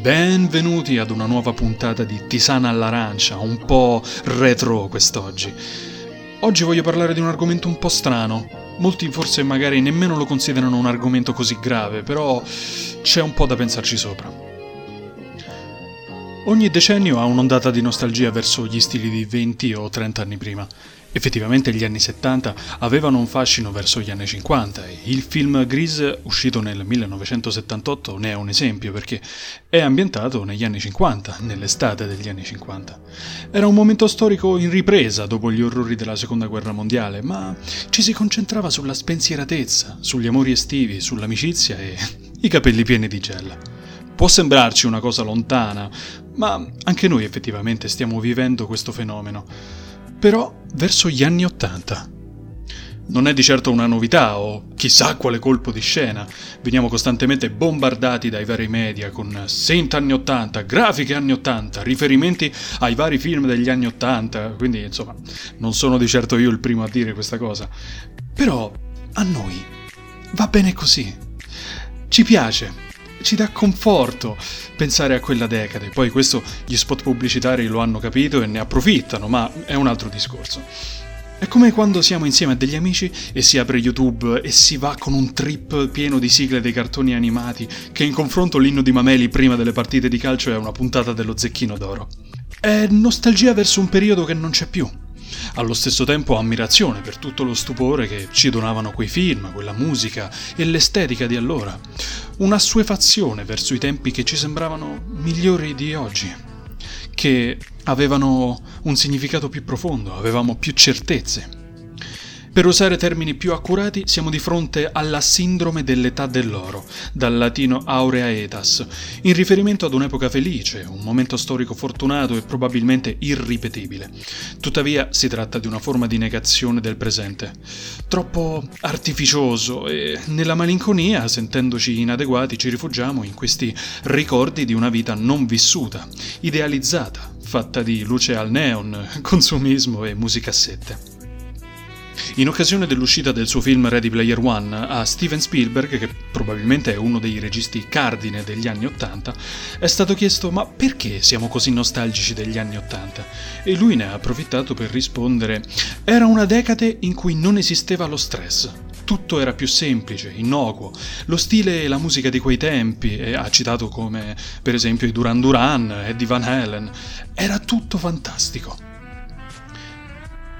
Benvenuti ad una nuova puntata di Tisana all'arancia, un po' retro quest'oggi. Oggi voglio parlare di un argomento un po' strano. Molti forse magari nemmeno lo considerano un argomento così grave, però c'è un po' da pensarci sopra. Ogni decennio ha un'ondata di nostalgia verso gli stili di 20 o 30 anni prima. Effettivamente gli anni 70 avevano un fascino verso gli anni 50 e il film Grease, uscito nel 1978, ne è un esempio perché è ambientato negli anni 50, nell'estate degli anni 50. Era un momento storico in ripresa dopo gli orrori della Seconda Guerra Mondiale, ma ci si concentrava sulla spensieratezza, sugli amori estivi, sull'amicizia e i capelli pieni di gel. Può sembrarci una cosa lontana, ma anche noi effettivamente stiamo vivendo questo fenomeno però verso gli anni Ottanta. Non è di certo una novità o chissà quale colpo di scena. Veniamo costantemente bombardati dai vari media con Saint anni 80, grafiche anni 80, riferimenti ai vari film degli anni 80, quindi insomma non sono di certo io il primo a dire questa cosa. Però a noi va bene così. Ci piace, ci dà conforto pensare a quella decade. Poi questo gli spot pubblicitari lo hanno capito e ne approfittano, ma è un altro discorso. È come quando siamo insieme a degli amici e si apre YouTube e si va con un trip pieno di sigle dei cartoni animati, che in confronto l'inno di Mameli prima delle partite di calcio è una puntata dello zecchino d'oro. È nostalgia verso un periodo che non c'è più allo stesso tempo ammirazione per tutto lo stupore che ci donavano quei film, quella musica e l'estetica di allora, un'assuefazione verso i tempi che ci sembravano migliori di oggi, che avevano un significato più profondo, avevamo più certezze. Per usare termini più accurati, siamo di fronte alla sindrome dell'età dell'oro, dal latino aurea etas, in riferimento ad un'epoca felice, un momento storico fortunato e probabilmente irripetibile. Tuttavia si tratta di una forma di negazione del presente, troppo artificioso e nella malinconia, sentendoci inadeguati, ci rifugiamo in questi ricordi di una vita non vissuta, idealizzata, fatta di luce al neon, consumismo e musicassette. In occasione dell'uscita del suo film Ready Player One, a Steven Spielberg, che probabilmente è uno dei registi cardine degli anni Ottanta, è stato chiesto ma perché siamo così nostalgici degli anni Ottanta? E lui ne ha approfittato per rispondere era una decade in cui non esisteva lo stress, tutto era più semplice, innocuo. Lo stile e la musica di quei tempi, e ha citato come per esempio i Duran Duran, Eddie Van Halen, era tutto fantastico.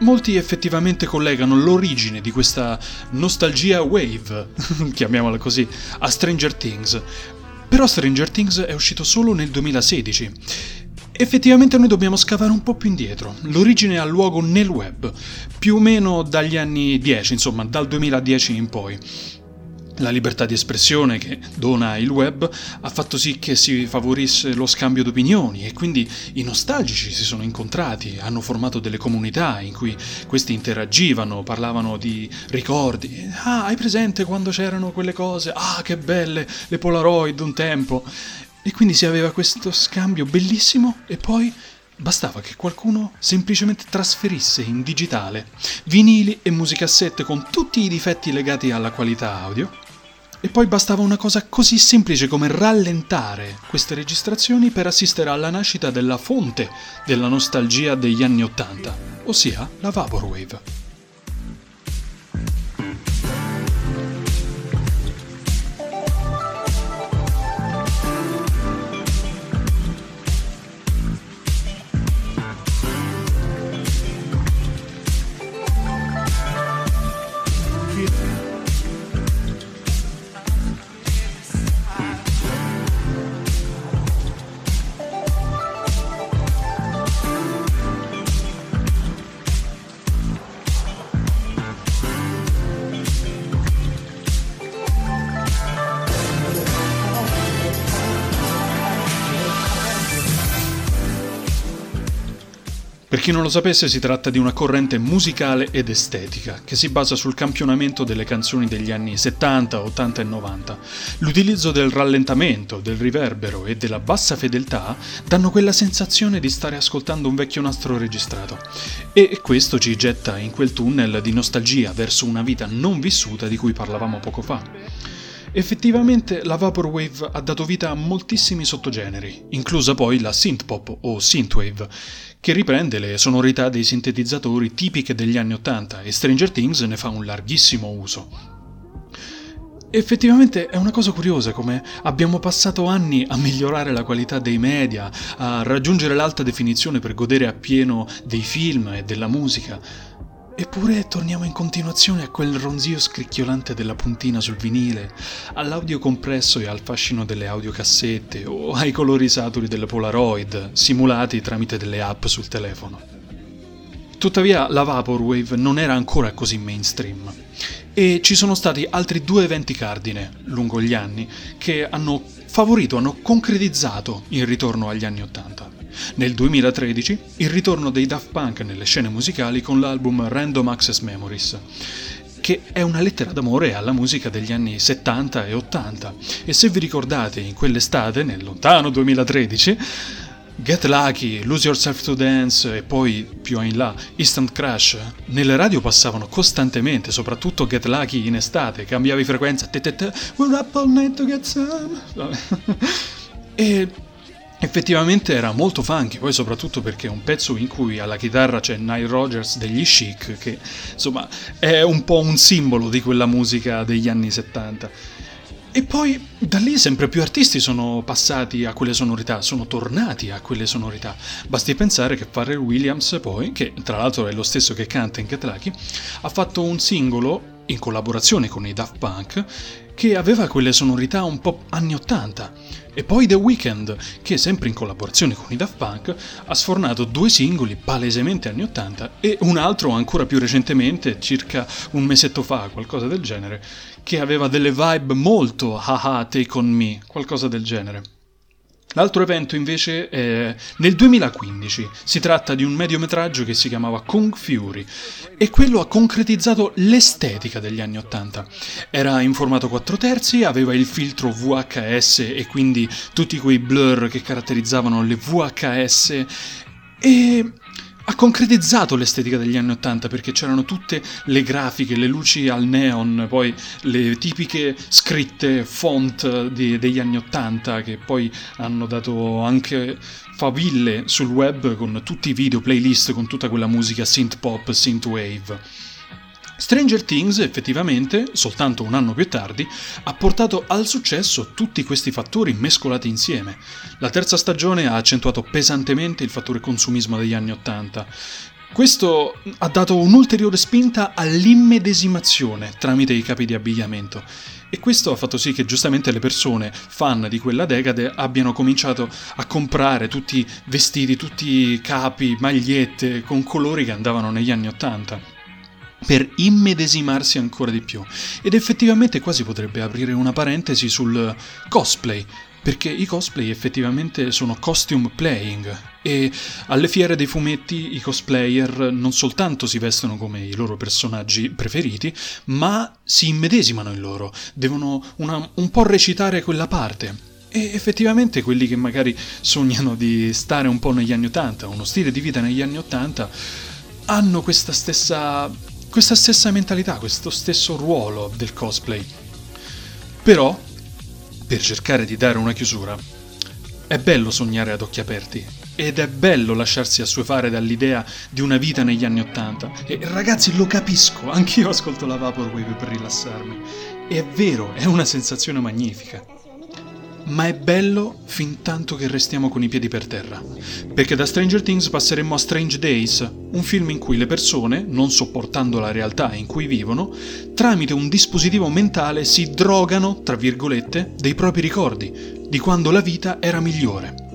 Molti effettivamente collegano l'origine di questa nostalgia wave, chiamiamola così, a Stranger Things. Però Stranger Things è uscito solo nel 2016. Effettivamente noi dobbiamo scavare un po' più indietro. L'origine ha luogo nel web, più o meno dagli anni 10, insomma dal 2010 in poi. La libertà di espressione che dona il web ha fatto sì che si favorisse lo scambio d'opinioni e quindi i nostalgici si sono incontrati, hanno formato delle comunità in cui questi interagivano, parlavano di ricordi. Ah, hai presente quando c'erano quelle cose? Ah, che belle, le Polaroid un tempo. E quindi si aveva questo scambio bellissimo e poi Bastava che qualcuno semplicemente trasferisse in digitale vinili e musicassette con tutti i difetti legati alla qualità audio e poi bastava una cosa così semplice come rallentare queste registrazioni per assistere alla nascita della fonte della nostalgia degli anni Ottanta, ossia la Vaporwave. Per chi non lo sapesse, si tratta di una corrente musicale ed estetica che si basa sul campionamento delle canzoni degli anni 70, 80 e 90. L'utilizzo del rallentamento, del riverbero e della bassa fedeltà danno quella sensazione di stare ascoltando un vecchio nastro registrato. E questo ci getta in quel tunnel di nostalgia verso una vita non vissuta di cui parlavamo poco fa. Effettivamente la Vaporwave ha dato vita a moltissimi sottogeneri, inclusa poi la synthpop o synthwave, che riprende le sonorità dei sintetizzatori tipiche degli anni Ottanta e Stranger Things ne fa un larghissimo uso. Effettivamente è una cosa curiosa come abbiamo passato anni a migliorare la qualità dei media, a raggiungere l'alta definizione per godere appieno dei film e della musica, Eppure torniamo in continuazione a quel ronzio scricchiolante della puntina sul vinile, all'audio compresso e al fascino delle audiocassette o ai colori saturi delle Polaroid, simulati tramite delle app sul telefono. Tuttavia la Vaporwave non era ancora così mainstream e ci sono stati altri due eventi cardine lungo gli anni che hanno favorito, hanno concretizzato il ritorno agli anni Ottanta. Nel 2013 il ritorno dei Daft Punk nelle scene musicali con l'album Random Access Memories che è una lettera d'amore alla musica degli anni 70 e 80 e se vi ricordate in quell'estate, nel lontano 2013, Get Lucky, Lose Yourself to Dance e poi più in là Instant Crash nelle radio passavano costantemente, soprattutto Get Lucky in estate, cambiavi frequenza, we're up all night to get some. e Effettivamente era molto funky, poi soprattutto perché è un pezzo in cui alla chitarra c'è Nile Rogers degli Chic, che insomma è un po' un simbolo di quella musica degli anni 70. E poi da lì sempre più artisti sono passati a quelle sonorità, sono tornati a quelle sonorità. Basti pensare che Pharrell Williams poi, che tra l'altro è lo stesso che canta in Lucky, ha fatto un singolo in collaborazione con i Daft Punk che aveva quelle sonorità un po' anni 80 e poi The Weeknd, che sempre in collaborazione con i Daft Punk ha sfornato due singoli palesemente anni 80 e un altro ancora più recentemente, circa un mesetto fa, qualcosa del genere, che aveva delle vibe molto haha take on me, qualcosa del genere. L'altro evento invece è nel 2015, si tratta di un mediometraggio che si chiamava Kung Fury e quello ha concretizzato l'estetica degli anni Ottanta. Era in formato 4 terzi, aveva il filtro VHS e quindi tutti quei blur che caratterizzavano le VHS e ha concretizzato l'estetica degli anni Ottanta perché c'erano tutte le grafiche, le luci al neon, poi le tipiche scritte font di, degli anni Ottanta che poi hanno dato anche faville sul web con tutti i video, playlist con tutta quella musica synth pop, synth wave. Stranger Things effettivamente, soltanto un anno più tardi, ha portato al successo tutti questi fattori mescolati insieme. La terza stagione ha accentuato pesantemente il fattore consumismo degli anni Ottanta. Questo ha dato un'ulteriore spinta all'immedesimazione tramite i capi di abbigliamento. E questo ha fatto sì che giustamente le persone fan di quella decade abbiano cominciato a comprare tutti vestiti, tutti capi, magliette con colori che andavano negli anni Ottanta per immedesimarsi ancora di più. Ed effettivamente qua si potrebbe aprire una parentesi sul cosplay, perché i cosplay effettivamente sono costume playing e alle fiere dei fumetti i cosplayer non soltanto si vestono come i loro personaggi preferiti, ma si immedesimano in loro, devono una, un po' recitare quella parte. E effettivamente quelli che magari sognano di stare un po' negli anni Ottanta, uno stile di vita negli anni Ottanta, hanno questa stessa questa stessa mentalità, questo stesso ruolo del cosplay. Però, per cercare di dare una chiusura, è bello sognare ad occhi aperti ed è bello lasciarsi assuefare dall'idea di una vita negli anni Ottanta. E ragazzi, lo capisco, anch'io ascolto la Vaporwave per rilassarmi. È vero, è una sensazione magnifica ma è bello fin tanto che restiamo con i piedi per terra. Perché da Stranger Things passeremmo a Strange Days, un film in cui le persone, non sopportando la realtà in cui vivono, tramite un dispositivo mentale si drogano, tra virgolette, dei propri ricordi, di quando la vita era migliore.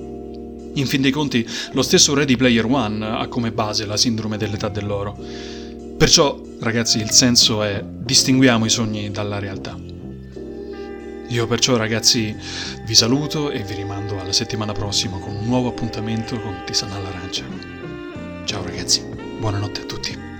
In fin dei conti, lo stesso Ready Player One ha come base la sindrome dell'età dell'oro. Perciò, ragazzi, il senso è distinguiamo i sogni dalla realtà. Io perciò ragazzi vi saluto e vi rimando alla settimana prossima con un nuovo appuntamento con Tisana all'arancia. Ciao ragazzi, buonanotte a tutti.